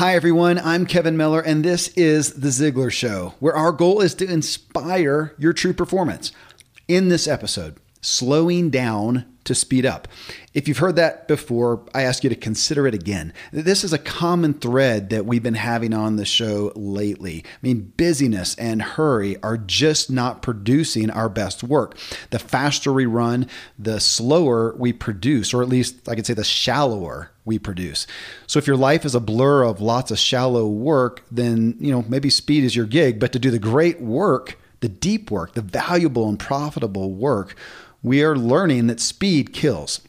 Hi, everyone. I'm Kevin Miller, and this is The Ziglar Show, where our goal is to inspire your true performance. In this episode, slowing down to speed up. If you've heard that before, I ask you to consider it again. This is a common thread that we've been having on the show lately. I mean, busyness and hurry are just not producing our best work. The faster we run, the slower we produce, or at least I could say the shallower we produce. So if your life is a blur of lots of shallow work, then, you know, maybe speed is your gig, but to do the great work, the deep work, the valuable and profitable work, we are learning that speed kills.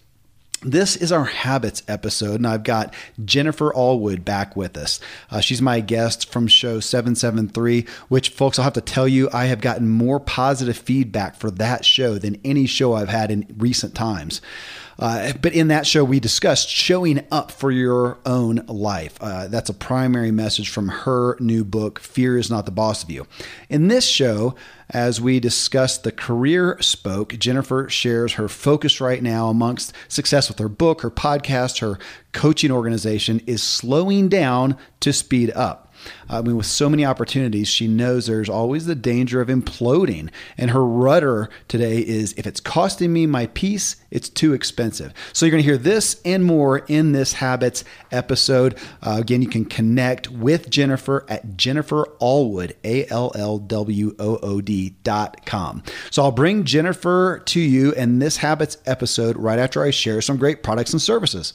This is our habits episode, and I've got Jennifer Allwood back with us. Uh, she's my guest from show 773, which, folks, I'll have to tell you, I have gotten more positive feedback for that show than any show I've had in recent times. Uh, but in that show, we discussed showing up for your own life. Uh, that's a primary message from her new book, Fear is Not the Boss of You. In this show, as we discuss the career spoke, Jennifer shares her focus right now amongst success with her book, her podcast, her coaching organization is slowing down to speed up. I mean, with so many opportunities, she knows there's always the danger of imploding. And her rudder today is if it's costing me my peace, it's too expensive. So you're going to hear this and more in this Habits episode. Uh, again, you can connect with Jennifer at Jennifer Allwood, A L L W O O D dot com. So I'll bring Jennifer to you in this Habits episode right after I share some great products and services.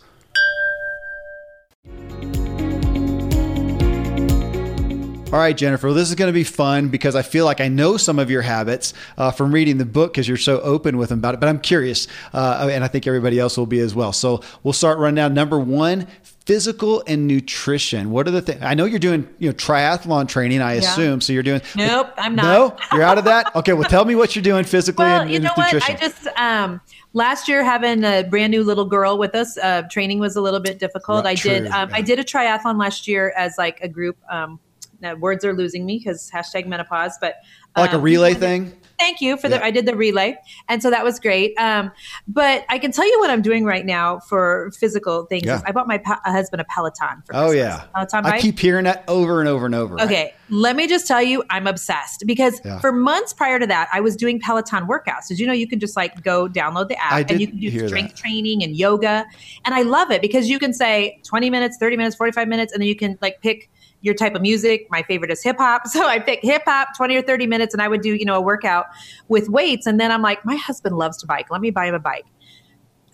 All right, Jennifer, this is going to be fun because I feel like I know some of your habits uh, from reading the book because you're so open with them about it. But I'm curious, uh, and I think everybody else will be as well. So we'll start right now. Number one, physical and nutrition. What are the things? I know you're doing, you know, triathlon training. I yeah. assume so. You're doing. Nope, I'm not. No, you're out of that. Okay, well, tell me what you're doing physically well, and, you know and what? I just um, last year having a brand new little girl with us, uh, training was a little bit difficult. Right, I true, did. Um, yeah. I did a triathlon last year as like a group. Um, now, words are losing me because hashtag menopause, but um, like a um, relay thing. Thank you for yeah. the. I did the relay, and so that was great. Um, but I can tell you what I'm doing right now for physical things. Yeah. I bought my pa- husband a Peloton. For oh yeah, Peloton bike. I keep hearing that over and over and over. Okay? Let me just tell you, I'm obsessed because yeah. for months prior to that, I was doing Peloton workouts. Did you know you can just like go download the app and you can do strength that. training and yoga, and I love it because you can say 20 minutes, 30 minutes, 45 minutes, and then you can like pick your type of music. My favorite is hip hop. So I pick hip hop 20 or 30 minutes and I would do, you know, a workout with weights. And then I'm like, my husband loves to bike. Let me buy him a bike.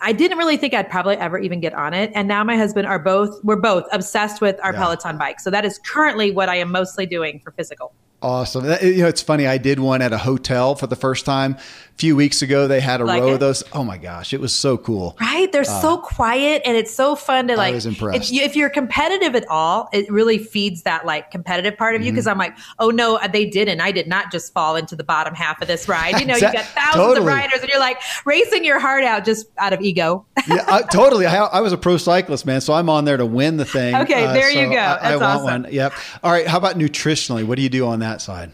I didn't really think I'd probably ever even get on it. And now my husband are both, we're both obsessed with our yeah. Peloton bike. So that is currently what I am mostly doing for physical. Awesome. You know, it's funny. I did one at a hotel for the first time few weeks ago. They had a like row it? of those. Oh my gosh, it was so cool. Right? They're uh, so quiet, and it's so fun to like. I was impressed. If, you're competitive at all, it really feeds that like competitive part of mm-hmm. you. Because I'm like, oh no, they didn't. I did not just fall into the bottom half of this ride. You know, you got thousands totally. of riders, and you're like racing your heart out just out of ego. yeah, I, totally. I, I, was a pro cyclist, man, so I'm on there to win the thing. Okay, uh, there so you go. That's I, I awesome. want one. Yep. All right. How about nutritionally? What do you do on that side?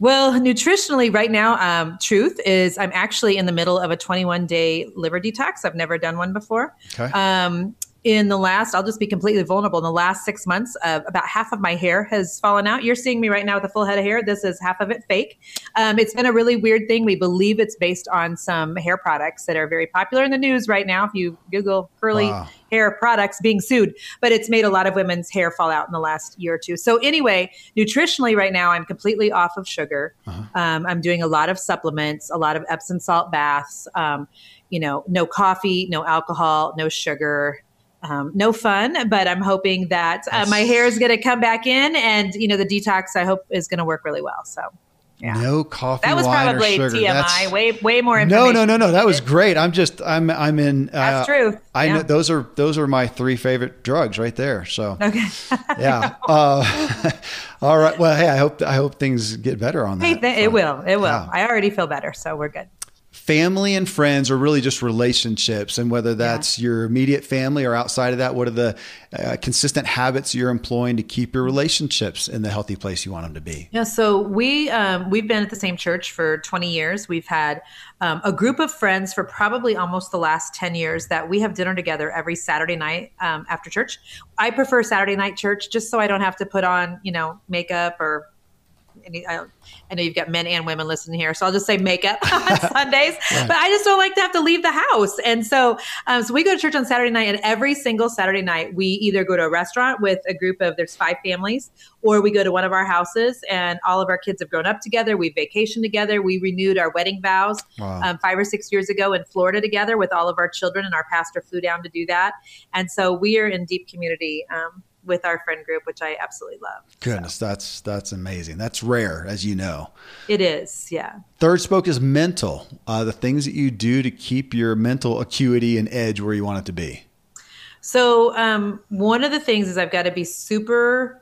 Well, nutritionally, right now, um, truth is I'm actually in the middle of a 21 day liver detox. I've never done one before. Okay. Um, in the last, I'll just be completely vulnerable. In the last six months, uh, about half of my hair has fallen out. You're seeing me right now with a full head of hair. This is half of it fake. Um, it's been a really weird thing. We believe it's based on some hair products that are very popular in the news right now. If you Google curly wow. hair products being sued, but it's made a lot of women's hair fall out in the last year or two. So, anyway, nutritionally, right now, I'm completely off of sugar. Uh-huh. Um, I'm doing a lot of supplements, a lot of Epsom salt baths. Um, you know, no coffee, no alcohol, no sugar, um, no fun, but I'm hoping that uh, my hair is going to come back in, and you know the detox I hope is going to work really well. So. Yeah. No coffee. That was probably TMI. That's, way way more. No, no, no, no. That was great. I'm just I'm I'm in. Uh, That's true. I yeah. know those are those are my three favorite drugs right there. So okay. yeah. Uh, all right. Well, hey, I hope I hope things get better on that. Hey, th- it will. It will. Yeah. I already feel better, so we're good family and friends or really just relationships and whether that's yeah. your immediate family or outside of that what are the uh, consistent habits you're employing to keep your relationships in the healthy place you want them to be? Yeah so we um, we've been at the same church for 20 years. We've had um, a group of friends for probably almost the last 10 years that we have dinner together every saturday night um, after church. I prefer saturday night church just so i don't have to put on you know makeup or any, I, I, know you've got men and women listening here, so I'll just say makeup on Sundays. right. But I just don't like to have to leave the house, and so um, so we go to church on Saturday night, and every single Saturday night we either go to a restaurant with a group of there's five families, or we go to one of our houses, and all of our kids have grown up together. We vacation together. We renewed our wedding vows wow. um, five or six years ago in Florida together with all of our children, and our pastor flew down to do that, and so we are in deep community. Um, with our friend group, which I absolutely love. Goodness, so. that's that's amazing. That's rare, as you know. It is, yeah. Third spoke is mental. Uh, the things that you do to keep your mental acuity and edge where you want it to be. So um, one of the things is I've got to be super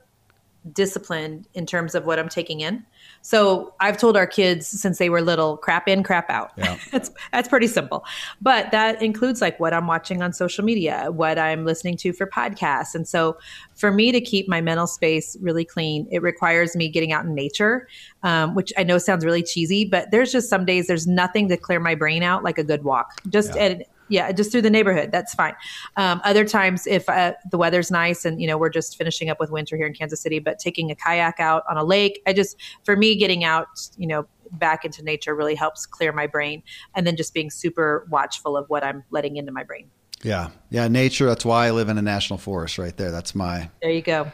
disciplined in terms of what I'm taking in. So I've told our kids since they were little, crap in, crap out. Yeah. that's that's pretty simple. But that includes like what I'm watching on social media, what I'm listening to for podcasts. And so for me to keep my mental space really clean, it requires me getting out in nature, um, which I know sounds really cheesy, but there's just some days there's nothing to clear my brain out like a good walk. Just yeah. at yeah, just through the neighborhood. That's fine. Um, other times, if uh, the weather's nice and you know we're just finishing up with winter here in Kansas City, but taking a kayak out on a lake, I just for me getting out, you know, back into nature really helps clear my brain, and then just being super watchful of what I'm letting into my brain. Yeah, yeah, nature. That's why I live in a national forest right there. That's my. There you go.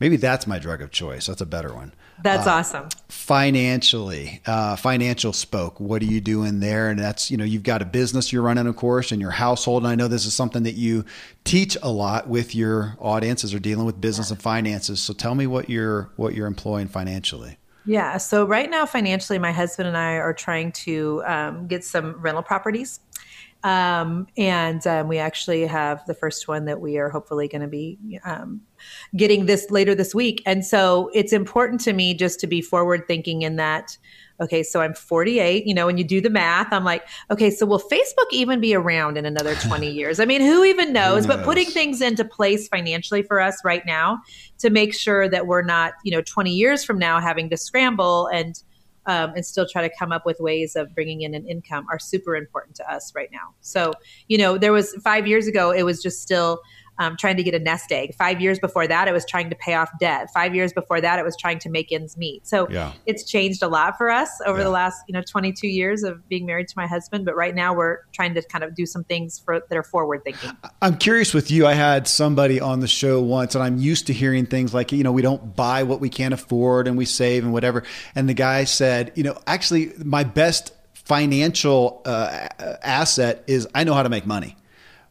Maybe that's my drug of choice. That's a better one. That's uh, awesome. Financially, uh, financial spoke. What are you doing there? And that's you know you've got a business you're running, of course, and your household. And I know this is something that you teach a lot with your audiences or dealing with business yeah. and finances. So tell me what you're what you're employing financially. Yeah. So right now, financially, my husband and I are trying to um, get some rental properties. Um, and um, we actually have the first one that we are hopefully going to be um, getting this later this week. And so it's important to me just to be forward thinking in that. Okay, so I'm 48. You know, when you do the math, I'm like, okay, so will Facebook even be around in another 20 years? I mean, who even knows? Who knows? But putting things into place financially for us right now to make sure that we're not, you know, 20 years from now having to scramble and um, and still try to come up with ways of bringing in an income are super important to us right now. So, you know, there was five years ago, it was just still um, trying to get a nest egg. Five years before that, it was trying to pay off debt. Five years before that, it was trying to make ends meet. So yeah. it's changed a lot for us over yeah. the last, you know, 22 years of being married to my husband. But right now, we're trying to kind of do some things for that are forward thinking. I'm curious with you. I had somebody on the show once, and I'm used to hearing things like, you know, we don't buy what we can't afford, and we save and whatever. And the guy said, you know, actually, my best financial uh, asset is I know how to make money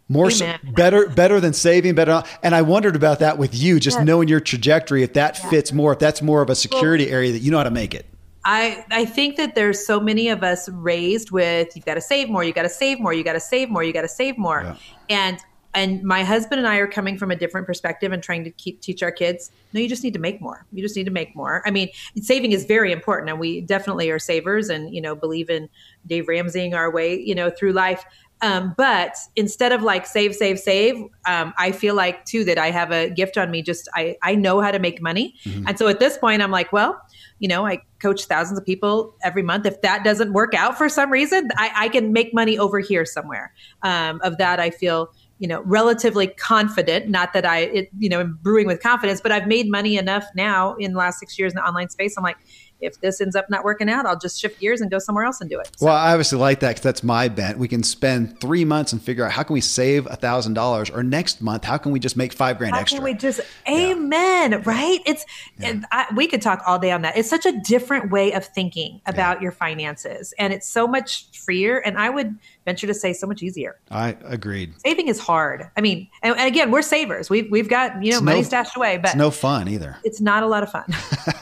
more so, better better than saving better and i wondered about that with you just knowing your trajectory if that yeah. fits more if that's more of a security well, area that you know how to make it I, I think that there's so many of us raised with you've got to save more, you got to save more, you got to save more, you got to save more. Yeah. And and my husband and I are coming from a different perspective and trying to keep teach our kids. No, you just need to make more. You just need to make more. I mean, saving is very important, and we definitely are savers, and you know, believe in Dave Ramseying our way, you know, through life. Um, but instead of like save, save, save, um, I feel like too that I have a gift on me. Just I, I know how to make money. Mm-hmm. And so at this point, I'm like, well, you know, I coach thousands of people every month. If that doesn't work out for some reason, I, I can make money over here somewhere. Um, of that, I feel, you know, relatively confident. Not that I, it, you know, am brewing with confidence, but I've made money enough now in the last six years in the online space. I'm like, if this ends up not working out, I'll just shift gears and go somewhere else and do it. So. Well, I obviously like that because that's my bent. We can spend three months and figure out how can we save a thousand dollars, or next month how can we just make five grand how extra? Can we just amen, yeah. right? It's yeah. I, we could talk all day on that. It's such a different way of thinking about yeah. your finances, and it's so much freer. And I would venture to say so much easier. I agreed. Saving is hard. I mean, and, and again, we're savers. We've we've got you know it's money no, stashed away, but it's no fun either. It's not a lot of fun.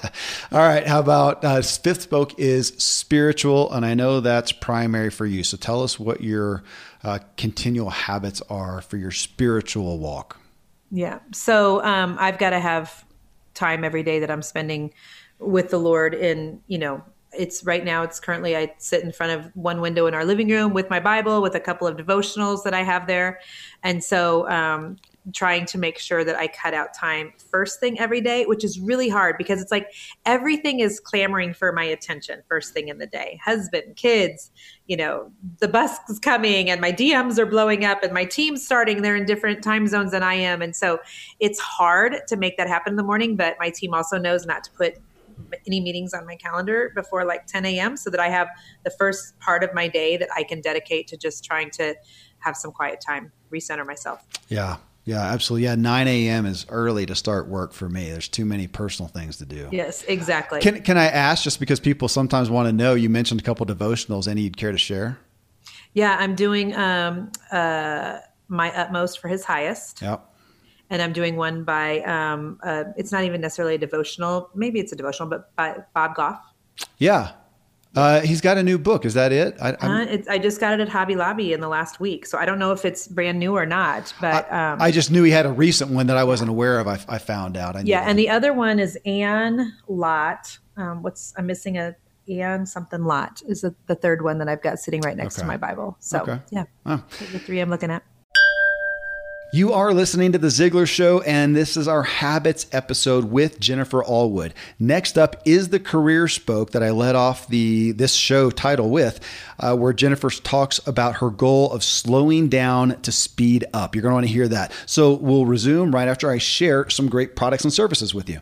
All right, how about uh, fifth spoke is spiritual, and I know that's primary for you. So tell us what your uh, continual habits are for your spiritual walk. Yeah. So um, I've got to have time every day that I'm spending with the Lord in you know it's right now it's currently i sit in front of one window in our living room with my bible with a couple of devotionals that i have there and so um, trying to make sure that I cut out time first thing every day, which is really hard because it's like everything is clamoring for my attention first thing in the day. Husband, kids, you know, the bus is coming and my DMs are blowing up and my team's starting. They're in different time zones than I am. And so it's hard to make that happen in the morning, but my team also knows not to put any meetings on my calendar before like 10 a.m. so that I have the first part of my day that I can dedicate to just trying to have some quiet time, recenter myself. Yeah. Yeah, absolutely. Yeah, 9 a.m. is early to start work for me. There's too many personal things to do. Yes, exactly. Can, can I ask, just because people sometimes want to know, you mentioned a couple devotionals, any you'd care to share? Yeah, I'm doing um, uh, My Utmost for His Highest. Yep. And I'm doing one by, um, uh, it's not even necessarily a devotional. Maybe it's a devotional, but by Bob Goff. Yeah, uh, he's got a new book. Is that it? I, uh, I, just got it at Hobby Lobby in the last week, so I don't know if it's brand new or not. But um, I, just knew he had a recent one that I wasn't aware of. I, I found out. I yeah, and the other one is Anne Lat. Um, what's I'm missing a Anne something Lot is the, the third one that I've got sitting right next okay. to my Bible. So okay. yeah, oh. the three I'm looking at. You are listening to The Ziglar Show, and this is our Habits episode with Jennifer Allwood. Next up is the Career Spoke that I led off the this show title with, uh, where Jennifer talks about her goal of slowing down to speed up. You're going to want to hear that. So we'll resume right after I share some great products and services with you.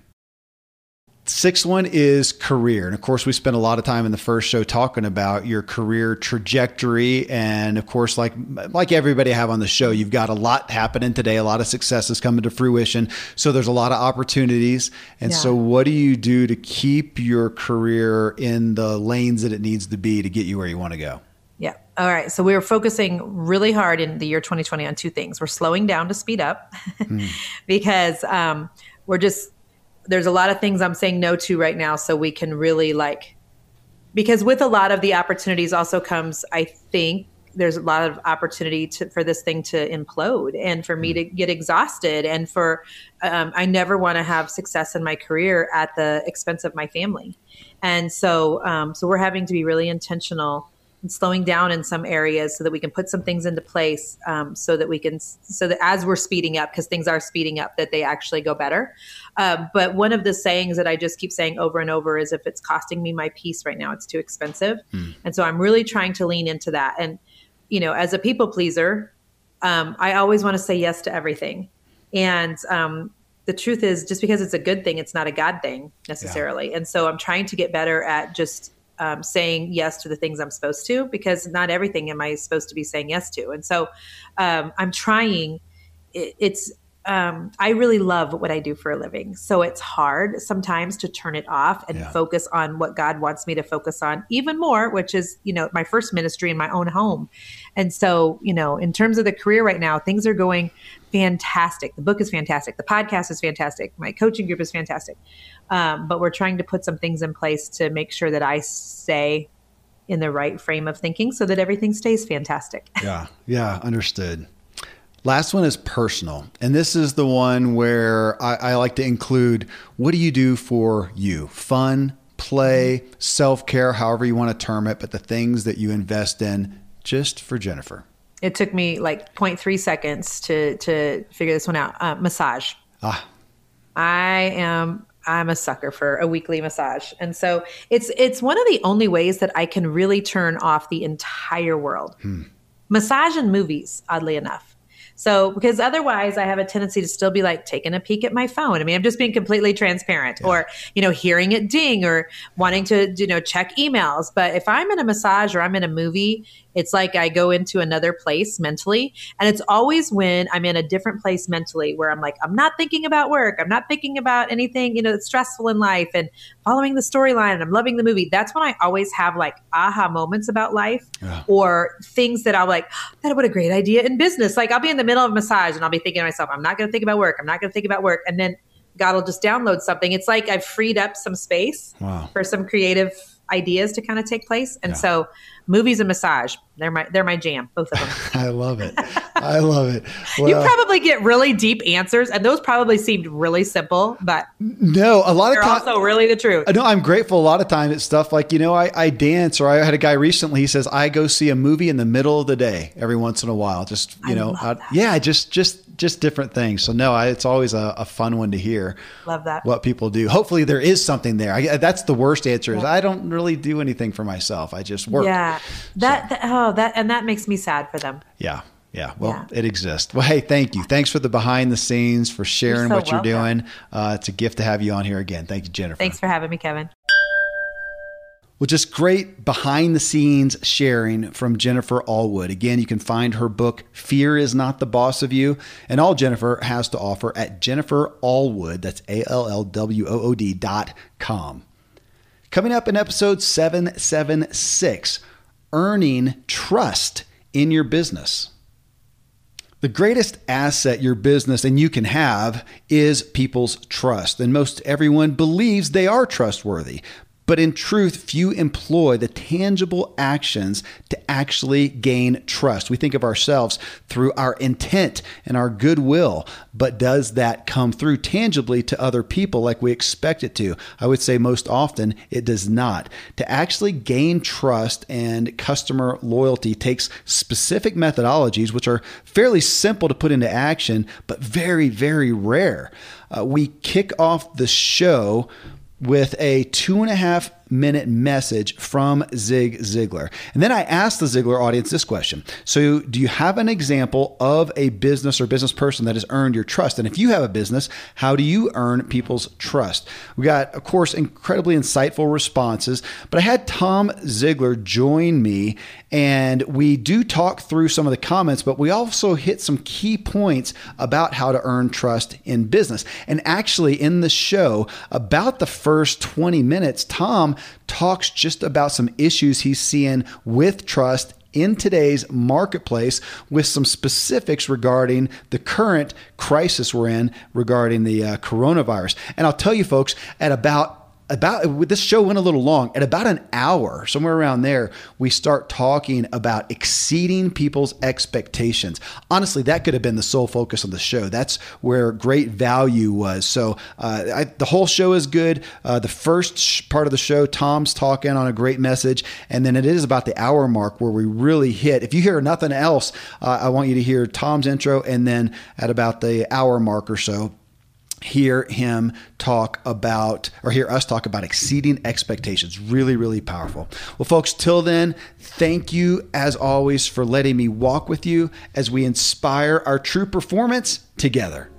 Sixth one is career. And of course, we spent a lot of time in the first show talking about your career trajectory. And of course, like, like everybody I have on the show, you've got a lot happening today, a lot of successes coming to fruition. So there's a lot of opportunities. And yeah. so what do you do to keep your career in the lanes that it needs to be to get you where you want to go? Yeah. All right. So we are focusing really hard in the year 2020 on two things. We're slowing down to speed up mm. because um, we're just there's a lot of things I'm saying no to right now so we can really like because with a lot of the opportunities also comes I think there's a lot of opportunity to, for this thing to implode and for me hmm. to get exhausted and for um, i never want to have success in my career at the expense of my family and so um, so we're having to be really intentional and slowing down in some areas so that we can put some things into place um, so that we can so that as we're speeding up because things are speeding up that they actually go better. Um, but one of the sayings that i just keep saying over and over is if it's costing me my peace right now it's too expensive. Mm. and so i'm really trying to lean into that. And you know as a people pleaser um, i always want to say yes to everything. And um, the truth is just because it's a good thing it's not a god thing necessarily. Yeah. and so i'm trying to get better at just um, saying yes to the things I'm supposed to because not everything am I supposed to be saying yes to. And so um, I'm trying. It, it's um, I really love what I do for a living. So it's hard sometimes to turn it off and yeah. focus on what God wants me to focus on even more, which is, you know, my first ministry in my own home. And so, you know, in terms of the career right now, things are going fantastic. The book is fantastic. The podcast is fantastic. My coaching group is fantastic. Um, but we're trying to put some things in place to make sure that I stay in the right frame of thinking so that everything stays fantastic. Yeah. Yeah. Understood. Last one is personal. And this is the one where I, I like to include what do you do for you? Fun, play, self care, however you want to term it, but the things that you invest in just for Jennifer. It took me like 0.3 seconds to, to figure this one out. Uh, massage. Ah. I am I'm a sucker for a weekly massage. And so it's it's one of the only ways that I can really turn off the entire world. Hmm. Massage and movies, oddly enough. So, because otherwise I have a tendency to still be like taking a peek at my phone. I mean, I'm just being completely transparent yeah. or, you know, hearing it ding or wanting to, you know, check emails. But if I'm in a massage or I'm in a movie, it's like I go into another place mentally. And it's always when I'm in a different place mentally where I'm like, I'm not thinking about work. I'm not thinking about anything, you know, that's stressful in life and following the storyline and I'm loving the movie. That's when I always have like aha moments about life yeah. or things that I'm like, oh, that what a great idea in business. Like I'll be in the middle of a massage and I'll be thinking to myself, I'm not going to think about work. I'm not going to think about work. And then God will just download something. It's like I've freed up some space wow. for some creative ideas to kind of take place. And yeah. so movies and massage, they're my they're my jam, both of them. I love it. I love it. Well, you probably get really deep answers, and those probably seemed really simple, but no, a lot of times also really the truth. No, I'm grateful. A lot of times it's stuff like you know I, I dance, or I had a guy recently. He says I go see a movie in the middle of the day every once in a while. Just you I know, I, yeah, just just just different things. So no, I, it's always a, a, fun one to hear. Love that. What people do. Hopefully there is something there. I, that's the worst answer is I don't really do anything for myself. I just work. Yeah. That, so. that, oh that and that makes me sad for them. Yeah. Yeah, well, yeah. it exists. Well, hey, thank you. Thanks for the behind the scenes, for sharing you're so what you're doing. Uh, it's a gift to have you on here again. Thank you, Jennifer. Thanks for having me, Kevin. Well, just great behind the scenes sharing from Jennifer Allwood. Again, you can find her book, Fear is Not the Boss of You, and all Jennifer has to offer at Jennifer Allwood, that's A L L W O O D dot com. Coming up in episode 776 Earning Trust in Your Business. The greatest asset your business and you can have is people's trust. And most everyone believes they are trustworthy. But in truth, few employ the tangible actions to actually gain trust. We think of ourselves through our intent and our goodwill, but does that come through tangibly to other people like we expect it to? I would say most often it does not. To actually gain trust and customer loyalty takes specific methodologies, which are fairly simple to put into action, but very, very rare. Uh, we kick off the show with a two and a half minute message from Zig Ziglar. And then I asked the Ziglar audience this question. So, do you have an example of a business or business person that has earned your trust? And if you have a business, how do you earn people's trust? We got, of course, incredibly insightful responses, but I had Tom Ziglar join me and we do talk through some of the comments, but we also hit some key points about how to earn trust in business. And actually, in the show, about the first 20 minutes, Tom talks just about some issues he's seeing with trust in today's marketplace with some specifics regarding the current crisis we're in regarding the uh, coronavirus. And I'll tell you, folks, at about about this show went a little long. At about an hour somewhere around there we start talking about exceeding people's expectations. Honestly that could have been the sole focus of the show. That's where great value was. So uh, I, the whole show is good. Uh, the first sh- part of the show tom's talking on a great message and then it is about the hour mark where we really hit. If you hear nothing else uh, i want you to hear tom's intro and then at about the hour mark or so hear him talk about or hear us talk about exceeding expectations. Really, really powerful. Well, folks, till then, thank you as always for letting me walk with you as we inspire our true performance together.